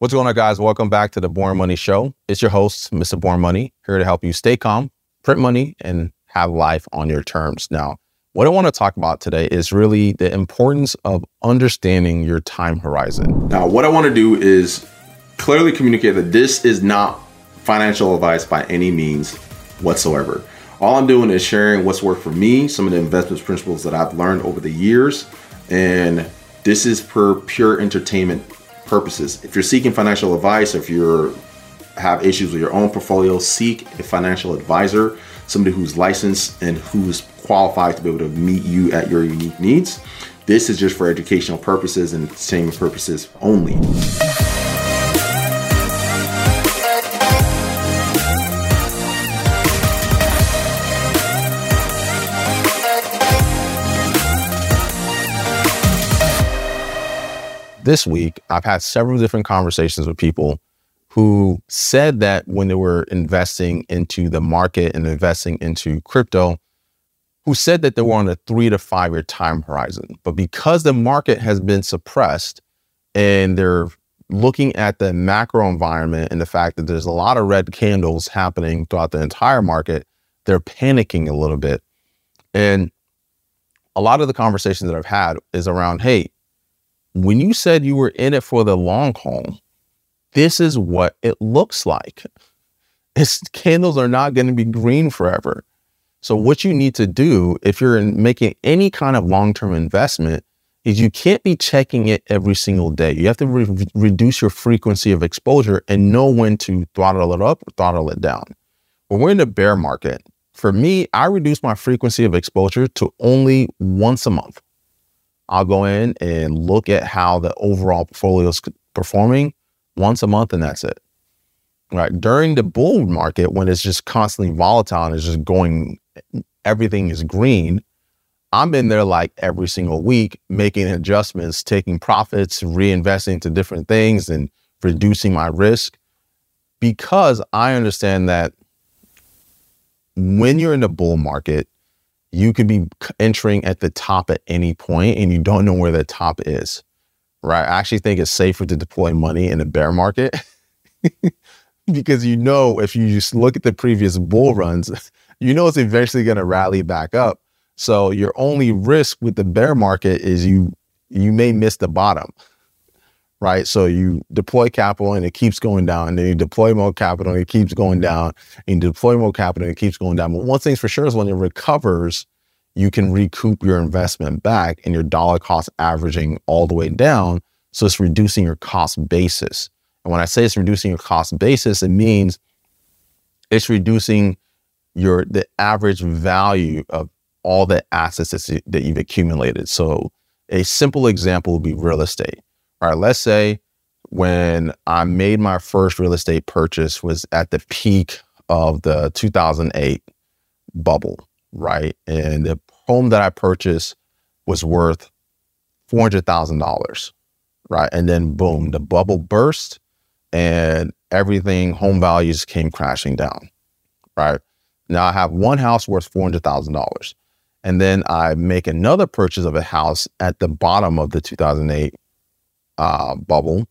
What's going on, guys? Welcome back to the Boring Money Show. It's your host, Mr. Boring Money, here to help you stay calm, print money, and have life on your terms. Now, what I want to talk about today is really the importance of understanding your time horizon. Now, what I want to do is clearly communicate that this is not financial advice by any means whatsoever. All I'm doing is sharing what's worked for me, some of the investment principles that I've learned over the years, and this is for pure entertainment purposes. If you're seeking financial advice, if you're have issues with your own portfolio, seek a financial advisor, somebody who's licensed and who's qualified to be able to meet you at your unique needs. This is just for educational purposes and same purposes only. This week, I've had several different conversations with people who said that when they were investing into the market and investing into crypto, who said that they were on a three to five year time horizon. But because the market has been suppressed and they're looking at the macro environment and the fact that there's a lot of red candles happening throughout the entire market, they're panicking a little bit. And a lot of the conversations that I've had is around, hey, when you said you were in it for the long haul, this is what it looks like. Its candles are not going to be green forever. So what you need to do if you're making any kind of long-term investment is you can't be checking it every single day. You have to re- reduce your frequency of exposure and know when to throttle it up or throttle it down. When we're in a bear market, for me, I reduce my frequency of exposure to only once a month. I'll go in and look at how the overall portfolio is performing once a month, and that's it. Right during the bull market, when it's just constantly volatile and it's just going, everything is green. I'm in there like every single week, making adjustments, taking profits, reinvesting to different things, and reducing my risk because I understand that when you're in the bull market, you could be entering at the top at any point and you don't know where the top is, right? I actually think it's safer to deploy money in a bear market because you know if you just look at the previous bull runs, you know it's eventually going to rally back up. So your only risk with the bear market is you you may miss the bottom. Right. So you deploy capital and it keeps going down. And then you deploy more capital and it keeps going down. And you deploy more capital and it keeps going down. But one thing's for sure is when it recovers, you can recoup your investment back and your dollar cost averaging all the way down. So it's reducing your cost basis. And when I say it's reducing your cost basis, it means it's reducing your the average value of all the assets that you've accumulated. So a simple example would be real estate. All right, let's say when I made my first real estate purchase was at the peak of the 2008 bubble, right? And the home that I purchased was worth $400,000, right? And then boom, the bubble burst and everything, home values came crashing down, right? Now I have one house worth $400,000. And then I make another purchase of a house at the bottom of the 2008 uh, bubble,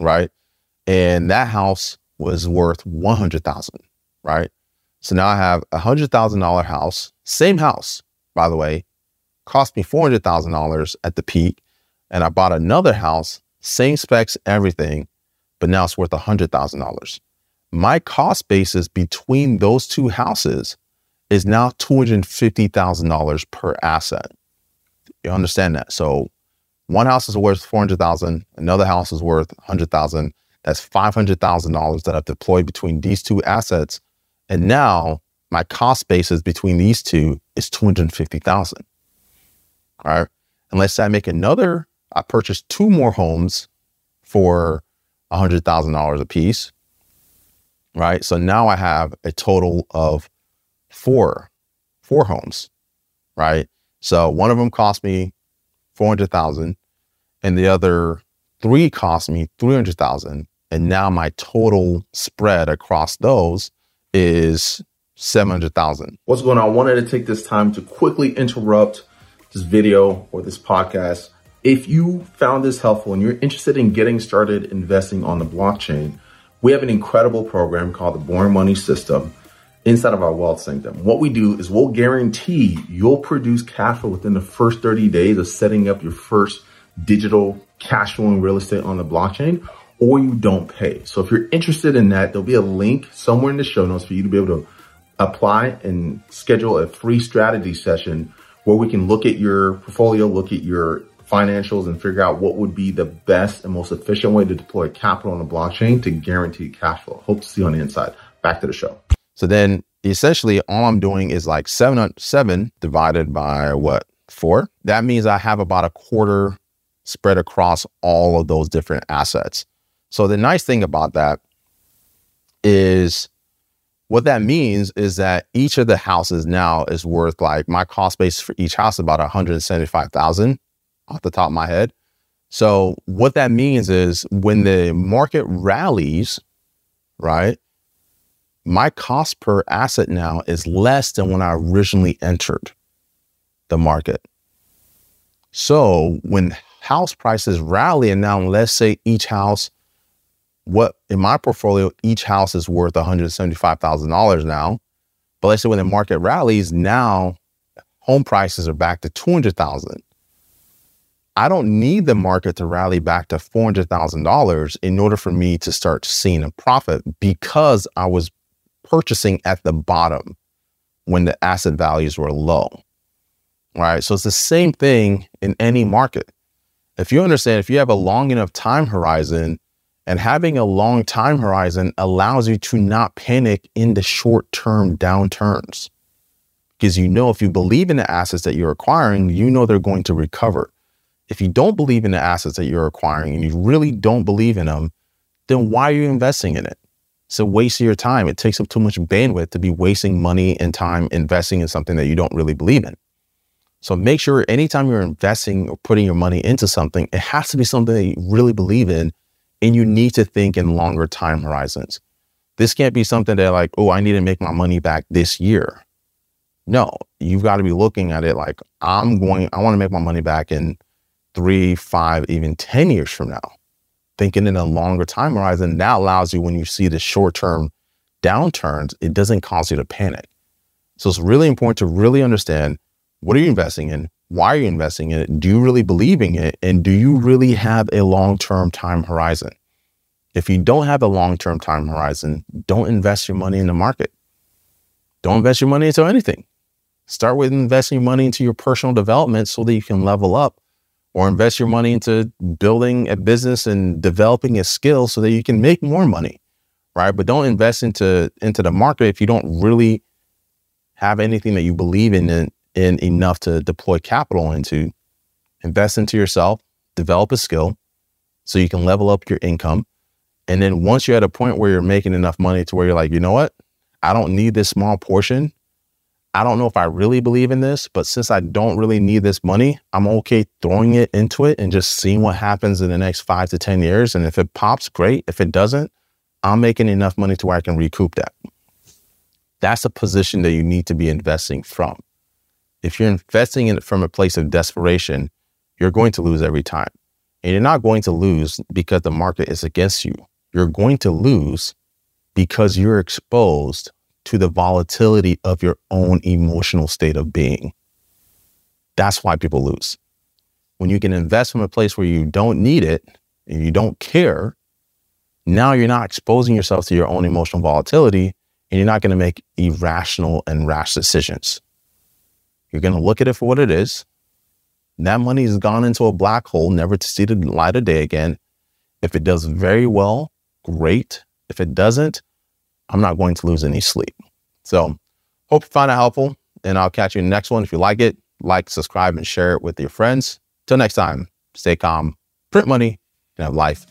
right? And that house was worth 100,000, right? So now I have a $100,000 house, same house, by the way, cost me $400,000 at the peak. And I bought another house, same specs, everything, but now it's worth $100,000 my cost basis between those two houses is now $250,000 per asset. You understand that? So one house is worth 400,000, another house is worth 100,000. That's $500,000 that I've deployed between these two assets. And now my cost basis between these two is 250,000. All right. Say I make another, I purchase two more homes for $100,000 a piece right? So now I have a total of four, four homes, right? So one of them cost me 400,000 and the other three cost me 300,000. And now my total spread across those is 700,000. What's going on? I wanted to take this time to quickly interrupt this video or this podcast If you found this helpful and you're interested in getting started investing on the blockchain, we have an incredible program called the Boring Money System inside of our Wealth Sanctum. What we do is we'll guarantee you'll produce cash flow within the first 30 days of setting up your first digital cash flowing real estate on the blockchain or you don't pay. So if you're interested in that, there'll be a link somewhere in the show notes for you to be able to apply and schedule a free strategy session where we can look at your portfolio, look at your financials and figure out what would be the best and most efficient way to deploy capital on the blockchain to guarantee cash flow. Hope to see you on the inside. Back to the show. So then essentially all I'm doing is like seven, seven divided by what? Four. That means I have about a quarter spread across all of those different assets. So the nice thing about that is what that means is that each of the houses now is worth like my cost base for each house is about 175,000 off the top of my head. So what that means is when the market rallies, right? My cost per asset now is less than when I originally entered the market. So when house prices rally and now let's say each house what in my portfolio each house is worth $175,000 now. But let's say when the market rallies now home prices are back to 200,000 I don't need the market to rally back to $400,000 in order for me to start seeing a profit because I was purchasing at the bottom when the asset values were low. Right. So it's the same thing in any market. If you understand, if you have a long enough time horizon and having a long time horizon allows you to not panic in the short term downturns because you know if you believe in the assets that you're acquiring, you know they're going to recover if you don't believe in the assets that you're acquiring and you really don't believe in them, then why are you investing in it? It's a waste of your time. It takes up too much bandwidth to be wasting money and time investing in something that you don't really believe in. So make sure anytime you're investing or putting your money into something, it has to be something that you really believe in and you need to think in longer time horizons. This can't be something that like, oh, I need to make my money back this year. No, you've got to be looking at it like I'm going, I want to make my money back in three, five, even 10 years from now. Thinking in a longer time horizon, that allows you when you see the short term downturns, it doesn't cause you to panic. So it's really important to really understand what are you investing in? Why are you investing in it? Do you really believe in it? And do you really have a long term time horizon? If you don't have a long term time horizon, don't invest your money in the market. Don't invest your money into anything. Start with investing your money into your personal development so that you can level up or invest your money into building a business and developing a skill so that you can make more money right? But don't invest into into the market if you don't really have anything that you believe in in, in enough to deploy capital into. Invest into yourself develop a skill so you can level up your income. And then once you're at a point where you're making enough money to where you're like you know what? I don't need this small portion I don't know if I really believe in this, but since I don't really need this money, I'm okay throwing it into it and just seeing what happens in the next five to 10 years. And if it pops, great. If it doesn't, I'm making enough money to where I can recoup that. That's a position that you need to be investing from. If you're investing in it from a place of desperation, you're going to lose every time. And you're not going to lose because the market is against you. You're going to lose because you're exposed to the volatility of your own emotional state of being. That's why people lose. When you can invest from a place where you don't need it and you don't care, now you're not exposing yourself to your own emotional volatility and you're not going to make irrational and rash decisions. You're going to look at it for what it is. That money has gone into a black hole, never to see the light of day again. If it does very well, great. If it doesn't, I'm not going to lose any sleep. So hope you find it helpful and I'll catch you in the next one. If you like it, like, subscribe, and share it with your friends. Till next time, stay calm, print money, and have life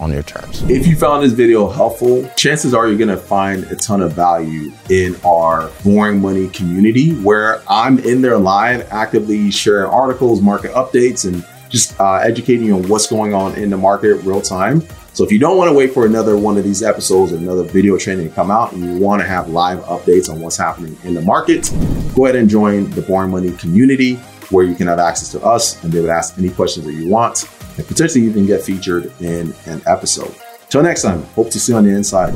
on your terms. If you found this video helpful, chances are you're going to find a ton of value in our Boring Money community where I'm in there live, actively sharing articles, market updates, and just uh, educating you on what's going on in the market real time. So if you don't want to wait for another one of these episodes another video training to come out and you want to have live updates on what's happening in the market, go ahead and join the Boring Money community. where you can have access to us and be able to ask any questions that you want and potentially even get featured in an episode. Till next time, hope to see you on the inside.